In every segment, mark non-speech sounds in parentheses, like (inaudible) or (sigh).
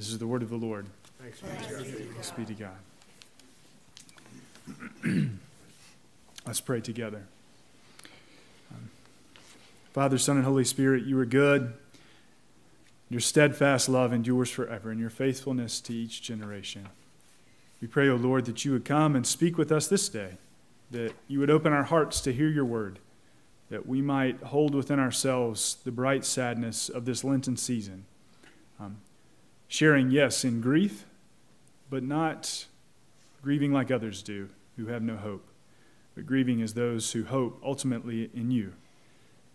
This is the word of the Lord. Thanks, Thanks be to God. (clears throat) Let's pray together. Um, Father, Son, and Holy Spirit, you are good. Your steadfast love endures forever, and your faithfulness to each generation. We pray, O Lord, that you would come and speak with us this day, that you would open our hearts to hear your word, that we might hold within ourselves the bright sadness of this Lenten season, um, sharing, yes, in grief, but not grieving like others do, who have no hope, but grieving as those who hope ultimately in you.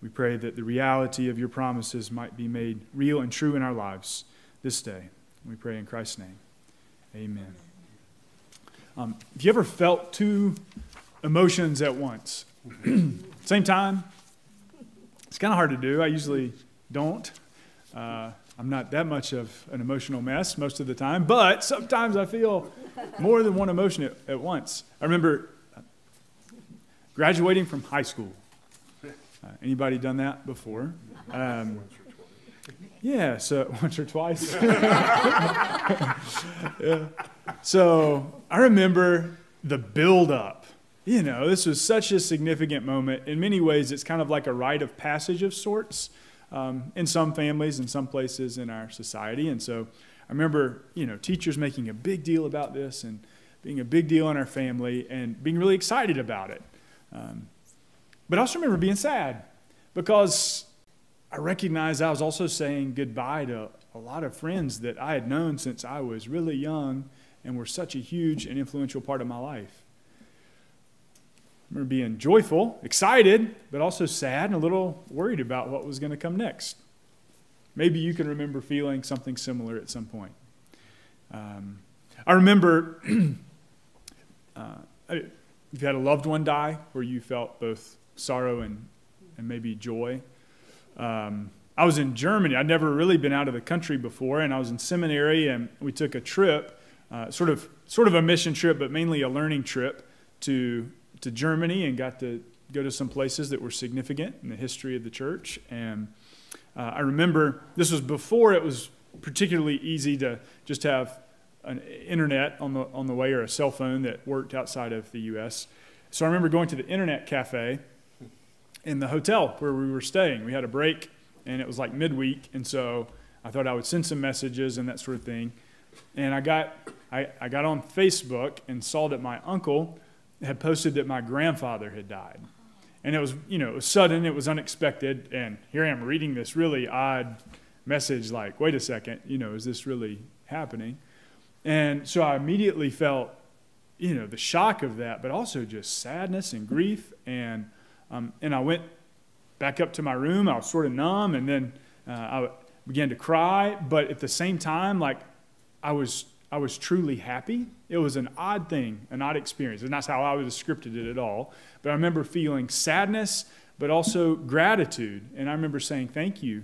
We pray that the reality of your promises might be made real and true in our lives this day. We pray in Christ's name. Amen. Um, have you ever felt two emotions at once? (clears throat) Same time? It's kind of hard to do. I usually don't. Uh, I'm not that much of an emotional mess most of the time, but sometimes I feel more than one emotion at, at once. I remember graduating from high school. Uh, anybody done that before? Um, yeah, so (laughs) once or twice. (laughs) yeah. So I remember the build up. You know, this was such a significant moment. In many ways, it's kind of like a rite of passage of sorts um, in some families and some places in our society. And so I remember, you know, teachers making a big deal about this and being a big deal in our family and being really excited about it. Um, but I also remember being sad because I recognized I was also saying goodbye to a lot of friends that I had known since I was really young and were such a huge and influential part of my life. Remember being joyful, excited, but also sad and a little worried about what was going to come next. Maybe you can remember feeling something similar at some point. Um, I remember (clears throat) uh, you've had a loved one die where you felt both sorrow and, and maybe joy. Um, I was in Germany. I'd never really been out of the country before, and I was in seminary, and we took a trip, uh, sort of sort of a mission trip, but mainly a learning trip to to Germany and got to go to some places that were significant in the history of the church. And uh, I remember this was before it was particularly easy to just have an internet on the on the way or a cell phone that worked outside of the U.S. So I remember going to the internet cafe in the hotel where we were staying. We had a break, and it was like midweek, and so I thought I would send some messages and that sort of thing. And I got I, I got on Facebook and saw that my uncle had posted that my grandfather had died. And it was, you know, it was sudden, it was unexpected, and here I am reading this really odd message like, wait a second, you know, is this really happening? And so I immediately felt, you know, the shock of that, but also just sadness and grief. And, um, and I went back up to my room. I was sort of numb, and then uh, I began to cry. But at the same time, like, I was I was truly happy. It was an odd thing, an odd experience. And that's how I would have scripted it at all. But I remember feeling sadness, but also gratitude. And I remember saying, Thank you,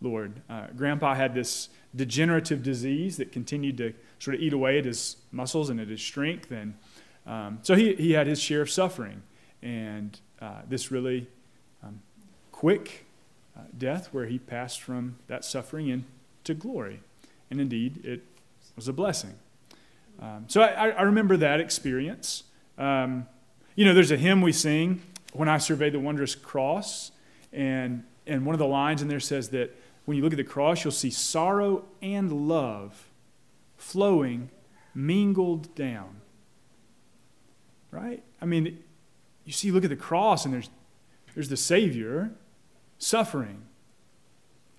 Lord. Uh, Grandpa had this degenerative disease that continued to sort of eat away at his muscles and at his strength. And um, so he, he had his share of suffering. And uh, this really um, quick uh, death where he passed from that suffering into glory. And indeed, it was a blessing. Um, so I, I, remember that experience. Um, you know, there's a hymn we sing, When I Survey the Wondrous Cross, and, and one of the lines in there says that when you look at the cross, you'll see sorrow and love flowing, mingled down. Right? I mean, you see, look at the cross, and there's, there's the Savior suffering.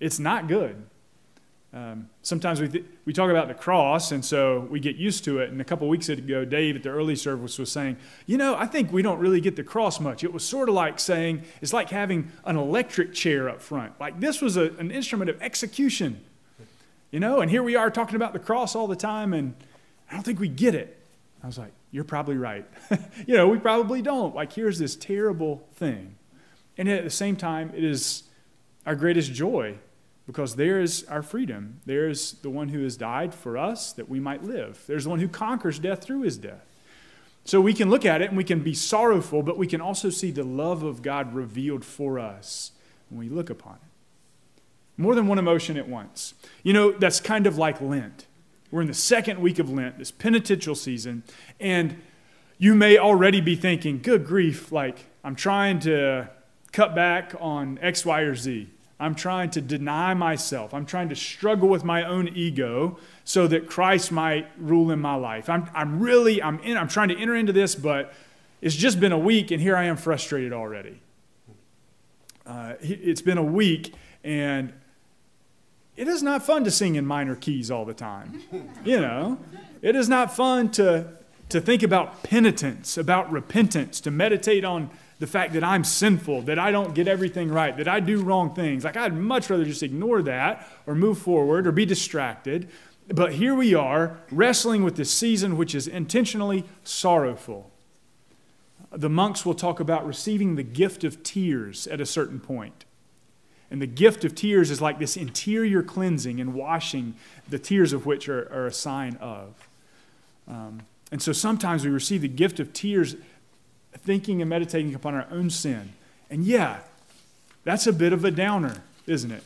It's not good. Um, sometimes we, th- we talk about the cross, and so we get used to it. And a couple weeks ago, Dave at the early service was saying, You know, I think we don't really get the cross much. It was sort of like saying, it's like having an electric chair up front. Like this was a, an instrument of execution, you know? And here we are talking about the cross all the time, and I don't think we get it. I was like, You're probably right. (laughs) you know, we probably don't. Like, here's this terrible thing. And at the same time, it is our greatest joy because there is our freedom. There's the one who has died for us that we might live. There's the one who conquers death through his death. So we can look at it and we can be sorrowful, but we can also see the love of God revealed for us when we look upon it. More than one emotion at once. You know, that's kind of like Lent. We're in the second week of Lent, this penitential season, and you may already be thinking, good grief, like I'm trying to cut back on X, Y, or Z. I'm trying to deny myself. I'm trying to struggle with my own ego so that Christ might rule in my life. I'm, I'm really, I'm, in, I'm trying to enter into this, but it's just been a week and here I am frustrated already. Uh, it's been a week and it is not fun to sing in minor keys all the time. (laughs) You know, it is not fun to, to think about penitence, about repentance, to meditate on the fact that I'm sinful, that I don't get everything right, that I do wrong things. Like, I'd much rather just ignore that or move forward or be distracted. But here we are wrestling with this season which is intentionally sorrowful. The monks will talk about receiving the gift of tears at a certain point. And the gift of tears is like this interior cleansing and washing, the tears of which are, are a sign of. Um, and so sometimes we receive the gift of tears thinking and meditating upon our own sin. And yeah, that's a bit of a downer, isn't it?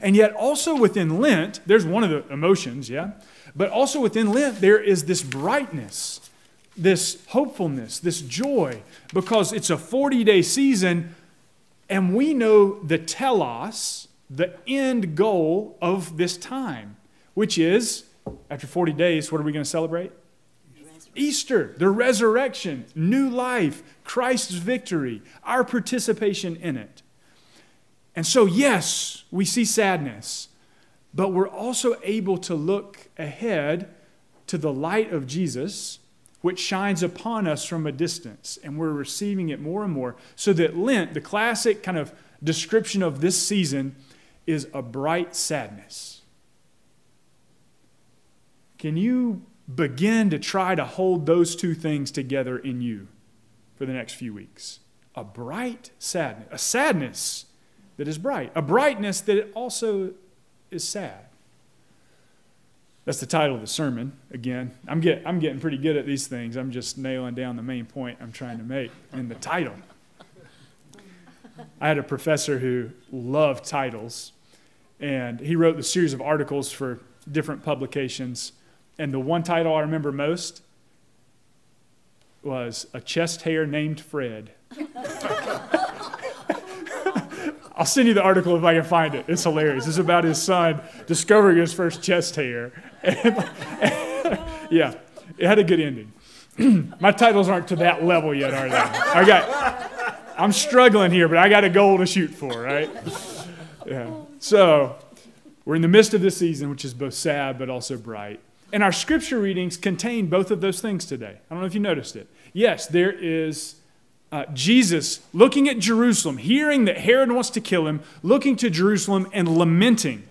And yet, also within Lent, there's one of the emotions, yeah? But also within Lent, there is this brightness, this hopefulness, this joy, because it's a 40 day season, and we know the telos, the end goal of this time, which is after 40 days, what are we going to celebrate? Easter, the resurrection, new life, Christ's victory, our participation in it. And so, yes, we see sadness, but we're also able to look ahead to the light of Jesus, which shines upon us from a distance, and we're receiving it more and more. So that Lent, the classic kind of description of this season, is a bright sadness. Can you begin to try to hold those two things together in you for the next few weeks. A bright sadness, a sadness that is bright, a brightness that also is sad. That's the title of the sermon. Again, I'm, get, I'm getting pretty good at these things. I'm just nailing down the main point I'm trying to make in the title. I had a professor who loved titles, and he wrote the series of articles for different publications and the one title I remember most was A Chest Hair Named Fred. (laughs) I'll send you the article if I can find it. It's hilarious. It's about his son discovering his first chest hair. (laughs) Yeah, it had a good ending. (clears throat) My titles aren't to that level yet, are they? I got, I'm struggling here, but I got a goal to shoot for, right? Yeah. So, we're in the midst of this season, which is both sad but also bright. And our scripture readings contain both of those things today. I don't know if you noticed it. Yes, there is uh, Jesus looking at Jerusalem, hearing that Herod wants to kill him, looking to Jerusalem and lamenting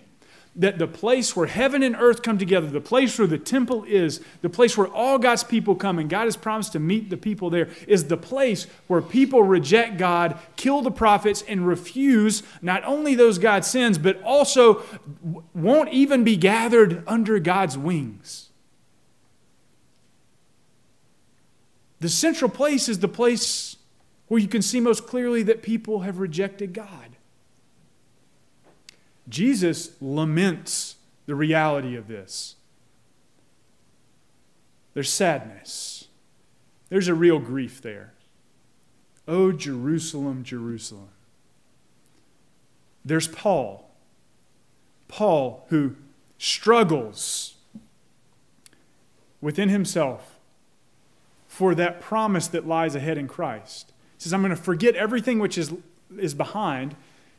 that the place where heaven and earth come together, the place where the temple is, the place where all God's people come, and God has promised to meet the people there, is the place where people reject God, kill the prophets, and refuse not only those God sends, but also won't even be gathered under God's wings. The central place is the place where you can see most clearly that people have rejected God. Jesus laments the reality of this. There's sadness, there's a real grief there. Oh, Jerusalem, Jerusalem. There's Paul Paul, who struggles within himself for that promise that lies ahead in Christ. He says, I'm going to forget everything which is, is behind,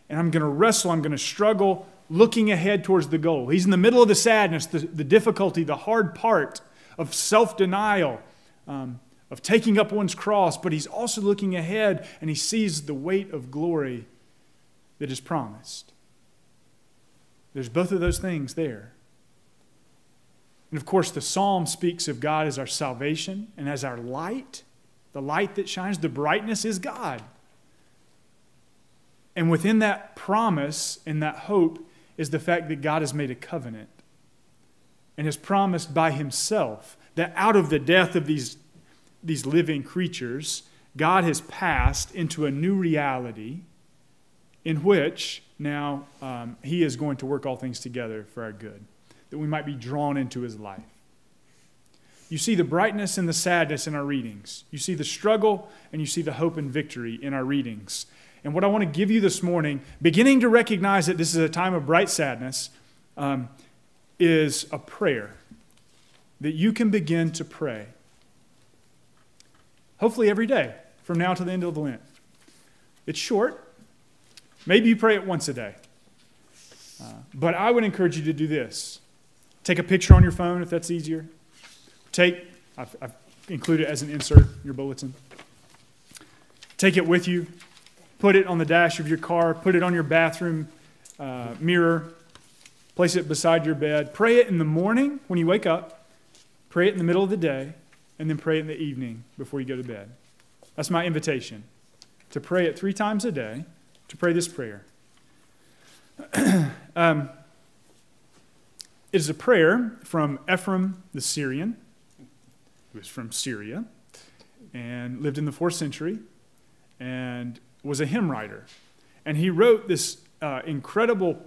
and I'm going to wrestle, I'm going to struggle looking ahead towards the goal. He's in the middle of the sadness, the, the difficulty, the hard part of self denial, um, of taking up one's cross, but he's also looking ahead and he sees the weight of glory that is promised. There's both of those things there. And of course, the psalm speaks of God as our salvation and as our light. The light that shines, the brightness is God. And within that promise and that hope is the fact that God has made a covenant and has promised by himself that out of the death of these, these living creatures, God has passed into a new reality in which now um, he is going to work all things together for our good, that we might be drawn into his life. You see the brightness and the sadness in our readings. You see the struggle and you see the hope and victory in our readings. And what I want to give you this morning, beginning to recognize that this is a time of bright sadness, um, is a prayer that you can begin to pray. Hopefully, every day from now to the end of the Lent. It's short. Maybe you pray it once a day. Uh, but I would encourage you to do this take a picture on your phone if that's easier. Take, I've, I've included it as an insert in your bulletin. Take it with you. Put it on the dash of your car. Put it on your bathroom uh, mirror. Place it beside your bed. Pray it in the morning when you wake up. Pray it in the middle of the day. And then pray it in the evening before you go to bed. That's my invitation to pray it three times a day, to pray this prayer. (clears throat) um, it is a prayer from Ephraim the Syrian, who is from Syria and lived in the fourth century and was a hymn writer. And he wrote this uh, incredible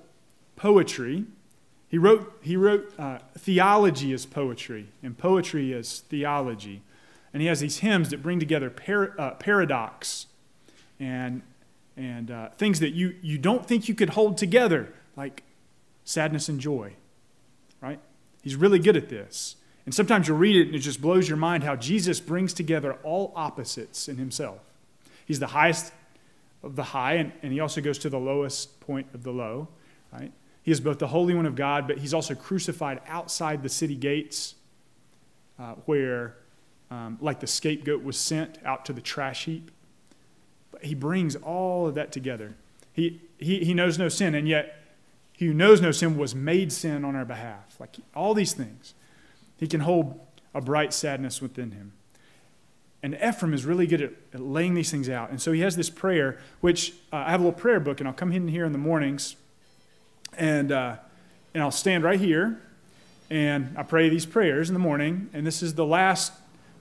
poetry. He wrote, he wrote uh, theology as poetry, and poetry as theology. And he has these hymns that bring together par- uh, paradox and, and uh, things that you, you don't think you could hold together, like sadness and joy, right? He's really good at this. And sometimes you'll read it and it just blows your mind how Jesus brings together all opposites in himself. He's the highest of the high, and, and he also goes to the lowest point of the low, right? He is both the Holy One of God, but he's also crucified outside the city gates uh, where, um, like the scapegoat was sent out to the trash heap. But he brings all of that together. He, he, he knows no sin, and yet he who knows no sin was made sin on our behalf. Like all these things. He can hold a bright sadness within him. And Ephraim is really good at, at, laying these things out. And so he has this prayer, which uh, I have a little prayer book, and I'll come in here in the mornings, and, uh, and I'll stand right here, and I pray these prayers in the morning. And this is the last,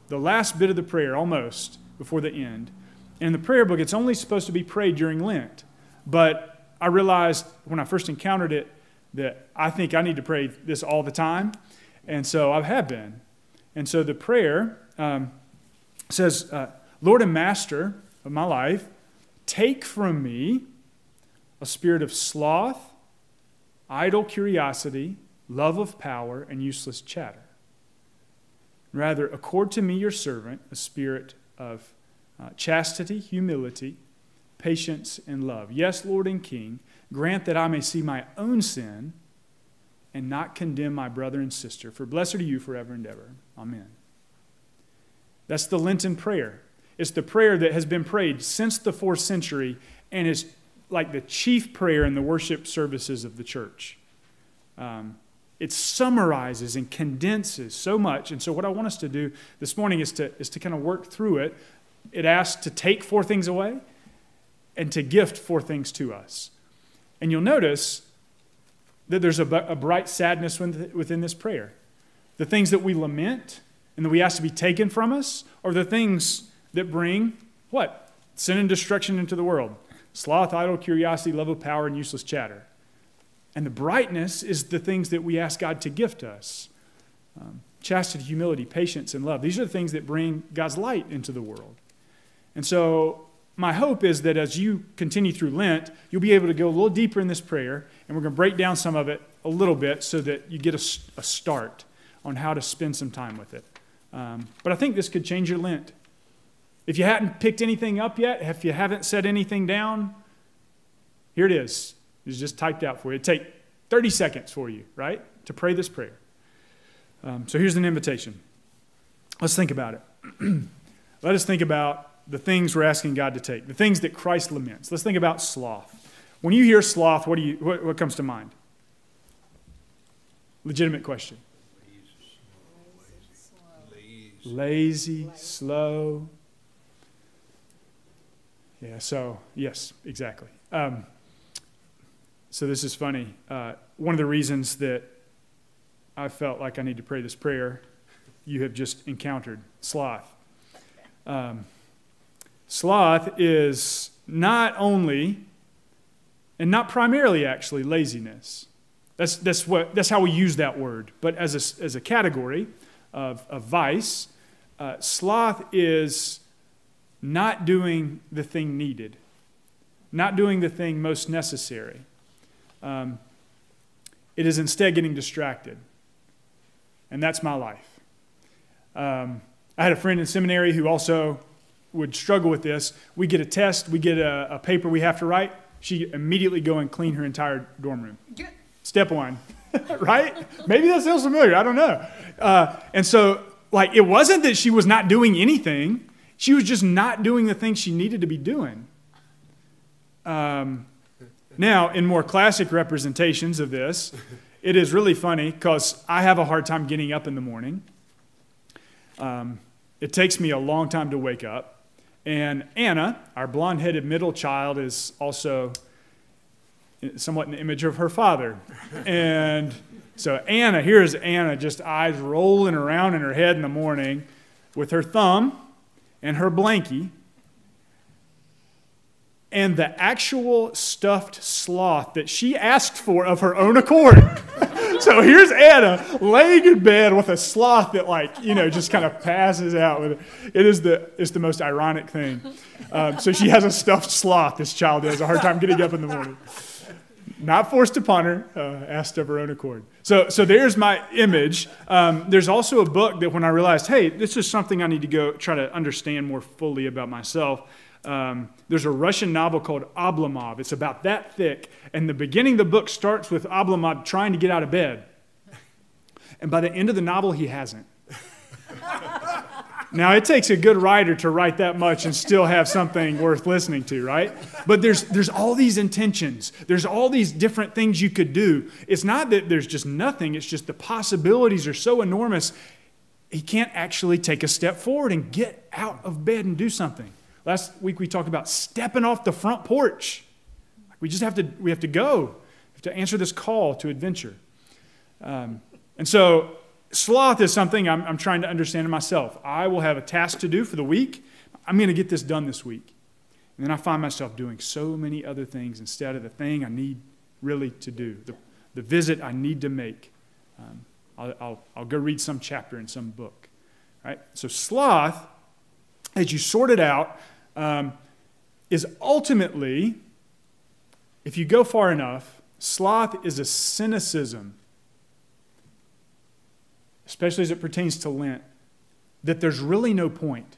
the last bit of the prayer, almost before the end. And the prayer book, it's only supposed to be prayed during Lent. But I realized when I first encountered it that I think I need to pray this all the time. And so I have been. And so the prayer. Um, says, uh, Lord and Master of my life, take from me a spirit of sloth, idle curiosity, love of power, and useless chatter. Rather, accord to me, your servant, a spirit of uh, chastity, humility, patience, and love. Yes, Lord and King, grant that I may see my own sin and not condemn my brother and sister. For blessed are you forever and ever. Amen. That's the Lenten prayer. It's the prayer that has been prayed since the fourth century and is like the chief prayer in the worship services of the church. Um, it summarizes and condenses so much. And so, what I want us to do this morning is to, is to kind of work through it. It asks to take four things away and to gift four things to us. And you'll notice that there's a, a bright sadness within this prayer. The things that we lament, and that we ask to be taken from us are the things that bring what? Sin and destruction into the world. Sloth, idle curiosity, love of power, and useless chatter. And the brightness is the things that we ask God to gift us um, chastity, humility, patience, and love. These are the things that bring God's light into the world. And so, my hope is that as you continue through Lent, you'll be able to go a little deeper in this prayer, and we're going to break down some of it a little bit so that you get a, a start on how to spend some time with it. Um, but I think this could change your Lent. If you hadn't picked anything up yet, if you haven't set anything down, here it is. It's just typed out for you. It take 30 seconds for you, right, to pray this prayer. Um, so here's an invitation. Let's think about it. (clears throat) Let us think about the things we're asking God to take, the things that Christ laments. Let's think about sloth. When you hear sloth, what, do you, what, what comes to mind? Legitimate question. Lazy, slow. Yeah, so, yes, exactly. Um, so, this is funny. Uh, one of the reasons that I felt like I need to pray this prayer, you have just encountered sloth. Um, sloth is not only, and not primarily actually, laziness. That's, that's, what, that's how we use that word. But as a, as a category of, of vice, uh, sloth is not doing the thing needed, not doing the thing most necessary. Um, it is instead getting distracted. And that's my life. Um, I had a friend in seminary who also would struggle with this. We get a test, we get a, a paper we have to write. She immediately go and clean her entire dorm room. Step one, (laughs) right? Maybe that sounds familiar. I don't know. Uh, and so, like, it wasn't that she was not doing anything, she was just not doing the things she needed to be doing. Um, now, in more classic representations of this, it is really funny because I have a hard time getting up in the morning. Um, it takes me a long time to wake up. And Anna, our blonde headed middle child, is also somewhat an image of her father. And so Anna, here's Anna, just eyes rolling around in her head in the morning with her thumb and her blankie and the actual stuffed sloth that she asked for of her own accord. (laughs) so here's Anna laying in bed with a sloth that, like, you know, just kind of passes out with it. It is the, it's the most ironic thing. Um, so she has a stuffed sloth, this child has a hard time getting up in the morning not forced upon her, uh, asked of her own accord. So, so there's my image. Um, there's also a book that when I realized, hey, this is something I need to go try to understand more fully about myself. Um, there's a Russian novel called Oblomov. It's about that thick. And the beginning of the book starts with Oblomov trying to get out of bed. And by the end of the novel, he hasn't. Now, it takes a good writer to write that much and still have something worth listening to, right? But there's, there's all these intentions, there's all these different things you could do. It's not that there's just nothing, it's just the possibilities are so enormous, he can't actually take a step forward and get out of bed and do something. Last week we talked about stepping off the front porch. We just have to, we have to go, we have to answer this call to adventure. Um, and so sloth is something I'm, I'm trying to understand myself. I will have a task to do for the week. I'm going to get this done this week. And then I find myself doing so many other things instead of the thing I need really to do, the, the visit I need to make. Um, I'll, I'll, I'll, go read some chapter in some book. Right? So, sloth, as you sort it out, um, is ultimately, if you go far enough, sloth is a cynicism especially as it pertains to Lent, that there's really no point.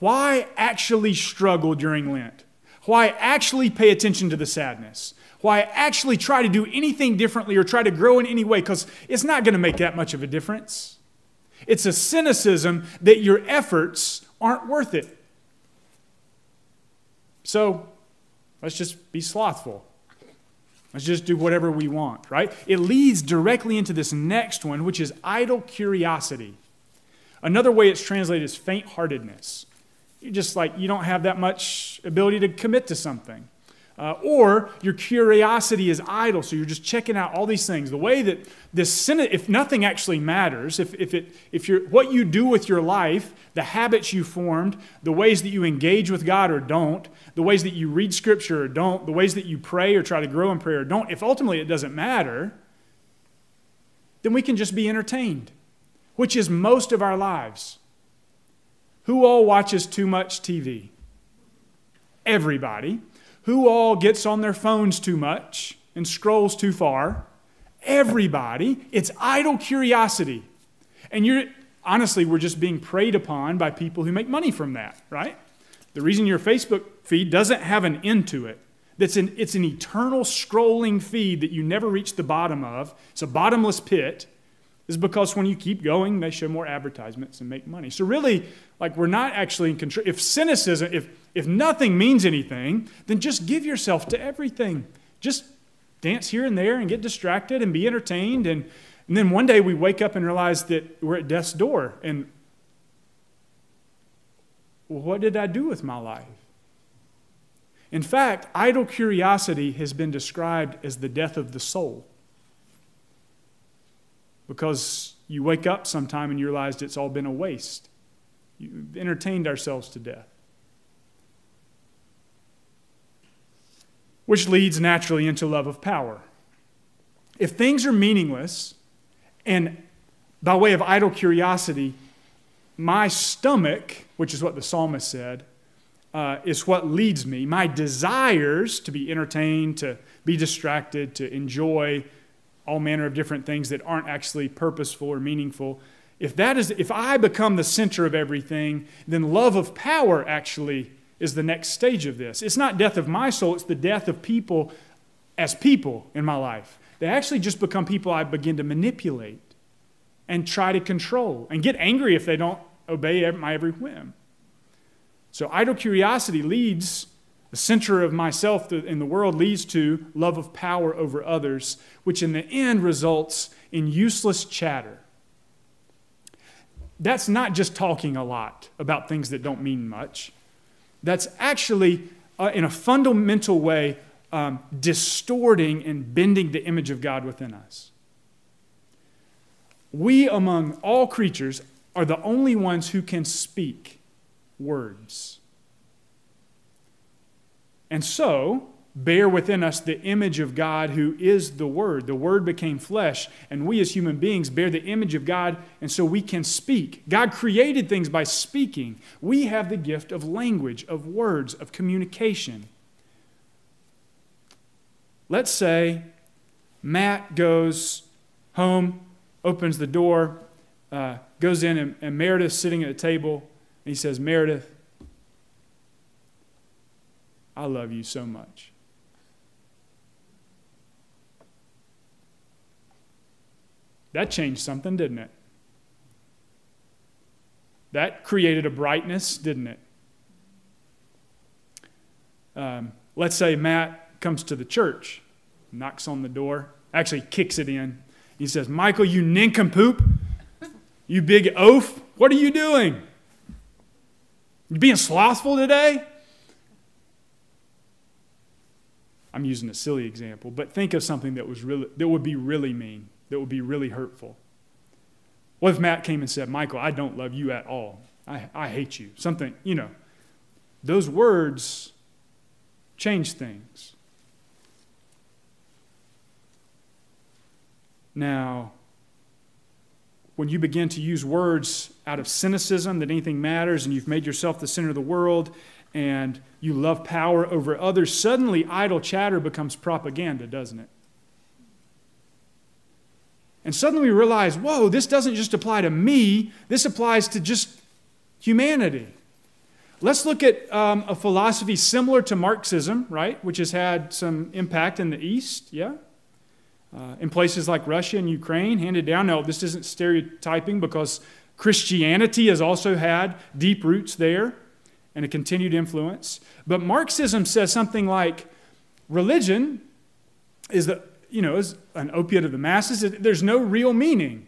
Why actually struggle during Lent? Why actually pay attention to the sadness? Why actually try to do anything differently or try to grow in any way? Because it's not going to make that much of a difference. It's a cynicism that your efforts aren't worth it. So let's just be slothful. Let's just do whatever we want, right? It leads directly into this next one, which is idle curiosity. Another way it's translated is faint heartedness. You just like, you don't have that much ability to commit to something. Uh, or your curiosity is idle, so you're just checking out all these things. The way that this if nothing actually matters, if, if, it, if you're, what you do with your life, the habits you formed, the ways that you engage with God or don't, the ways that you read Scripture or don't, the ways that you pray or try to grow in prayer or don't, if ultimately it doesn't matter, then we can just be entertained, which is most of our lives. Who all watches too much TV? Everybody. Who all gets on their phones too much and scrolls too far? everybody. It's idle curiosity. And you're honestly, we're just being preyed upon by people who make money from that, right? The reason your Facebook feed doesn't have an end to it, that's an, it's an eternal scrolling feed that you never reach the bottom of. It's a bottomless pit is because when you keep going, they show more advertisements and make money. So really, like we're not actually in control. If cynicism, if if nothing means anything, then just give yourself to everything. Just dance here and there and get distracted and be entertained. And, and then one day we wake up and realize that we're at death's door. And what did I do with my life? In fact, idle curiosity has been described as the death of the soul because you wake up sometime and you realize it's all been a waste. You've entertained ourselves to death. Which leads naturally into love of power. If things are meaningless, and by way of idle curiosity, my stomach, which is what the psalmist said, uh, is what leads me. My desires to be entertained, to be distracted, to enjoy all manner of different things that aren't actually purposeful or meaningful. If that is if I become the center of everything, then love of power actually is the next stage of this. It's not death of my soul, it's the death of people as people in my life. They actually just become people I begin to manipulate and try to control and get angry if they don't obey my every whim. So idle curiosity leads the center of myself in the world leads to love of power over others, which in the end results in useless chatter. That's not just talking a lot about things that don't mean much. That's actually, uh, in a fundamental way, um, distorting and bending the image of God within us. We, among all creatures, are the only ones who can speak words. And so, bear within us the image of God who is the Word. The Word became flesh, and we as human beings bear the image of God, and so we can speak. God created things by speaking. We have the gift of language, of words, of communication. Let's say Matt goes home, opens the door, uh, goes in, and, and Meredith's sitting at a table, and he says, Meredith, I love you so much. That changed something, didn't it? That created a brightness, didn't it? Um, let's say Matt comes to the church, knocks on the door, actually kicks it in. He says, Michael, you nincompoop, you big oaf, what are you doing? You being slothful today? I'm using a silly example, but think of something that was really that would be really mean, that would be really hurtful. What if Matt came and said, Michael, I don't love you at all. I, I hate you. Something, you know. Those words change things. Now, when you begin to use words out of cynicism that anything matters and you've made yourself the center of the world and you love power over others, suddenly idle chatter becomes propaganda, doesn't it? And suddenly we realize, whoa, this doesn't just apply to me, this applies to just humanity. Let's look at um, a philosophy similar to Marxism, right, which has had some impact in the East, yeah? Uh, in places like Russia and Ukraine, handed down. Now, this isn't stereotyping because Christianity has also had deep roots there and a continued influence. But Marxism says something like religion is the you know is an opiate of the masses. There's no real meaning,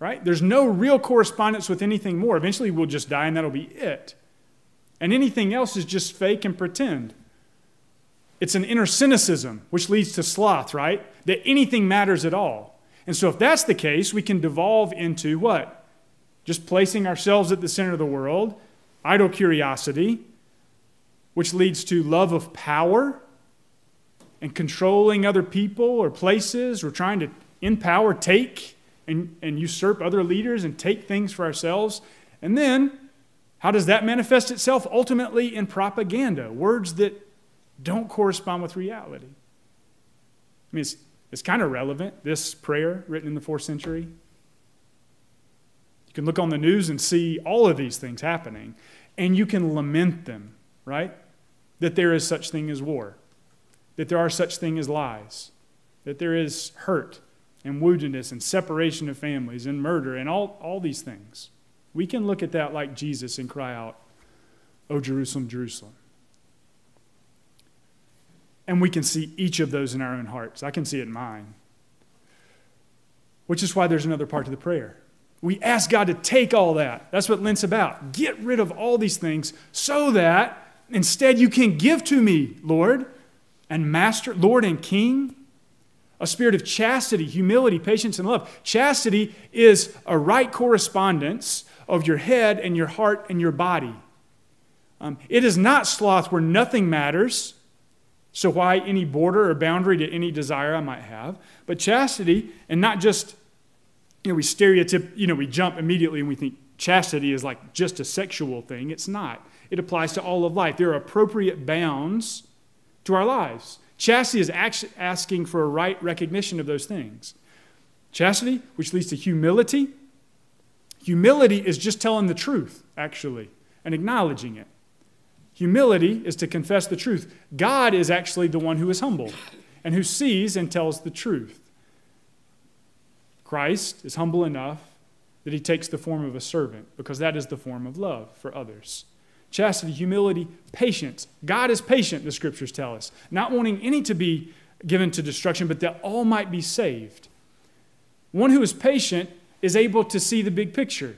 right? There's no real correspondence with anything more. Eventually, we'll just die, and that'll be it. And anything else is just fake and pretend. It's an inner cynicism, which leads to sloth, right? That anything matters at all. And so, if that's the case, we can devolve into what? Just placing ourselves at the center of the world idle curiosity, which leads to love of power and controlling other people or places or trying to, in power, take and, and usurp other leaders and take things for ourselves. And then, how does that manifest itself? Ultimately, in propaganda, words that don't correspond with reality. I mean, it's is kind of relevant, this prayer written in the fourth century. You can look on the news and see all of these things happening, and you can lament them, right? That there is such thing as war, that there are such thing as lies, that there is hurt and woundedness and separation of families and murder and all, all these things. We can look at that like Jesus and cry out, O Jerusalem, Jerusalem. And we can see each of those in our own hearts. I can see it in mine. Which is why there's another part to the prayer. We ask God to take all that. That's what Lent's about. Get rid of all these things so that instead you can give to me, Lord and Master, Lord and King, a spirit of chastity, humility, patience, and love. Chastity is a right correspondence of your head and your heart and your body. Um, it is not sloth where nothing matters so, why any border or boundary to any desire I might have? But chastity, and not just, you know, we stereotype, you know, we jump immediately and we think chastity is like just a sexual thing. It's not. It applies to all of life. There are appropriate bounds to our lives. Chastity is actually asking for a right recognition of those things. Chastity, which leads to humility. Humility is just telling the truth, actually, and acknowledging it. Humility is to confess the truth. God is actually the one who is humble and who sees and tells the truth. Christ is humble enough that he takes the form of a servant because that is the form of love for others. Chastity, humility, patience. God is patient, the scriptures tell us, not wanting any to be given to destruction, but that all might be saved. One who is patient is able to see the big picture.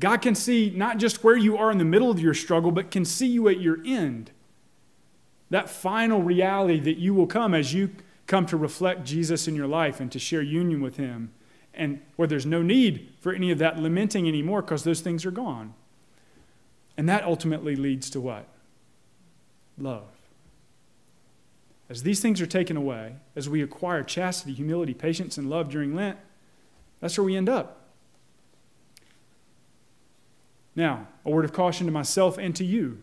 God can see not just where you are in the middle of your struggle, but can see you at your end. That final reality that you will come as you come to reflect Jesus in your life and to share union with Him, and where there's no need for any of that lamenting anymore because those things are gone. And that ultimately leads to what? Love. As these things are taken away, as we acquire chastity, humility, patience, and love during Lent, that's where we end up. Now, a word of caution to myself and to you,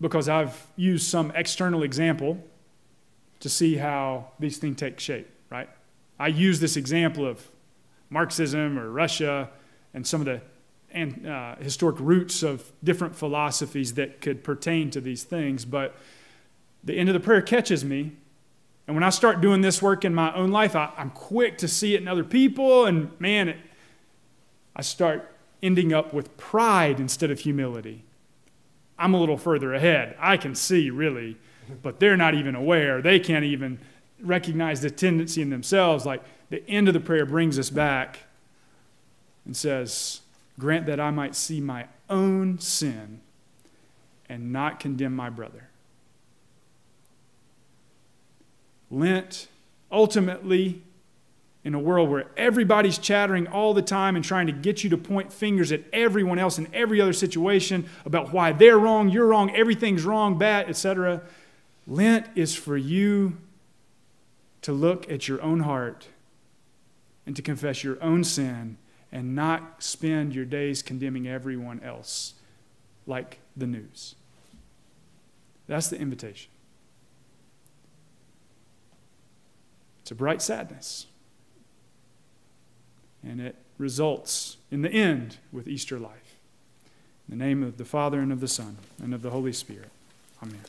because I've used some external example to see how these things take shape, right? I use this example of Marxism or Russia and some of the and, uh, historic roots of different philosophies that could pertain to these things, but the end of the prayer catches me. And when I start doing this work in my own life, I, am quick to see it in other people, and man, it, I start ending up with pride instead of humility. I'm a little further ahead. I can see, really, but they're not even aware. They can't even recognize the tendency in themselves. Like the end of the prayer brings us back and says, Grant that I might see my own sin and not condemn my brother. Lent ultimately in a world where everybody's chattering all the time and trying to get you to point fingers at everyone else in every other situation about why they're wrong, you're wrong, everything's wrong, bad, etc. Lent is for you to look at your own heart and to confess your own sin and not spend your days condemning everyone else like the news. That's the invitation. It's a bright sadness. And it results in the end with Easter life. In the name of the Father, and of the Son, and of the Holy Spirit. Amen.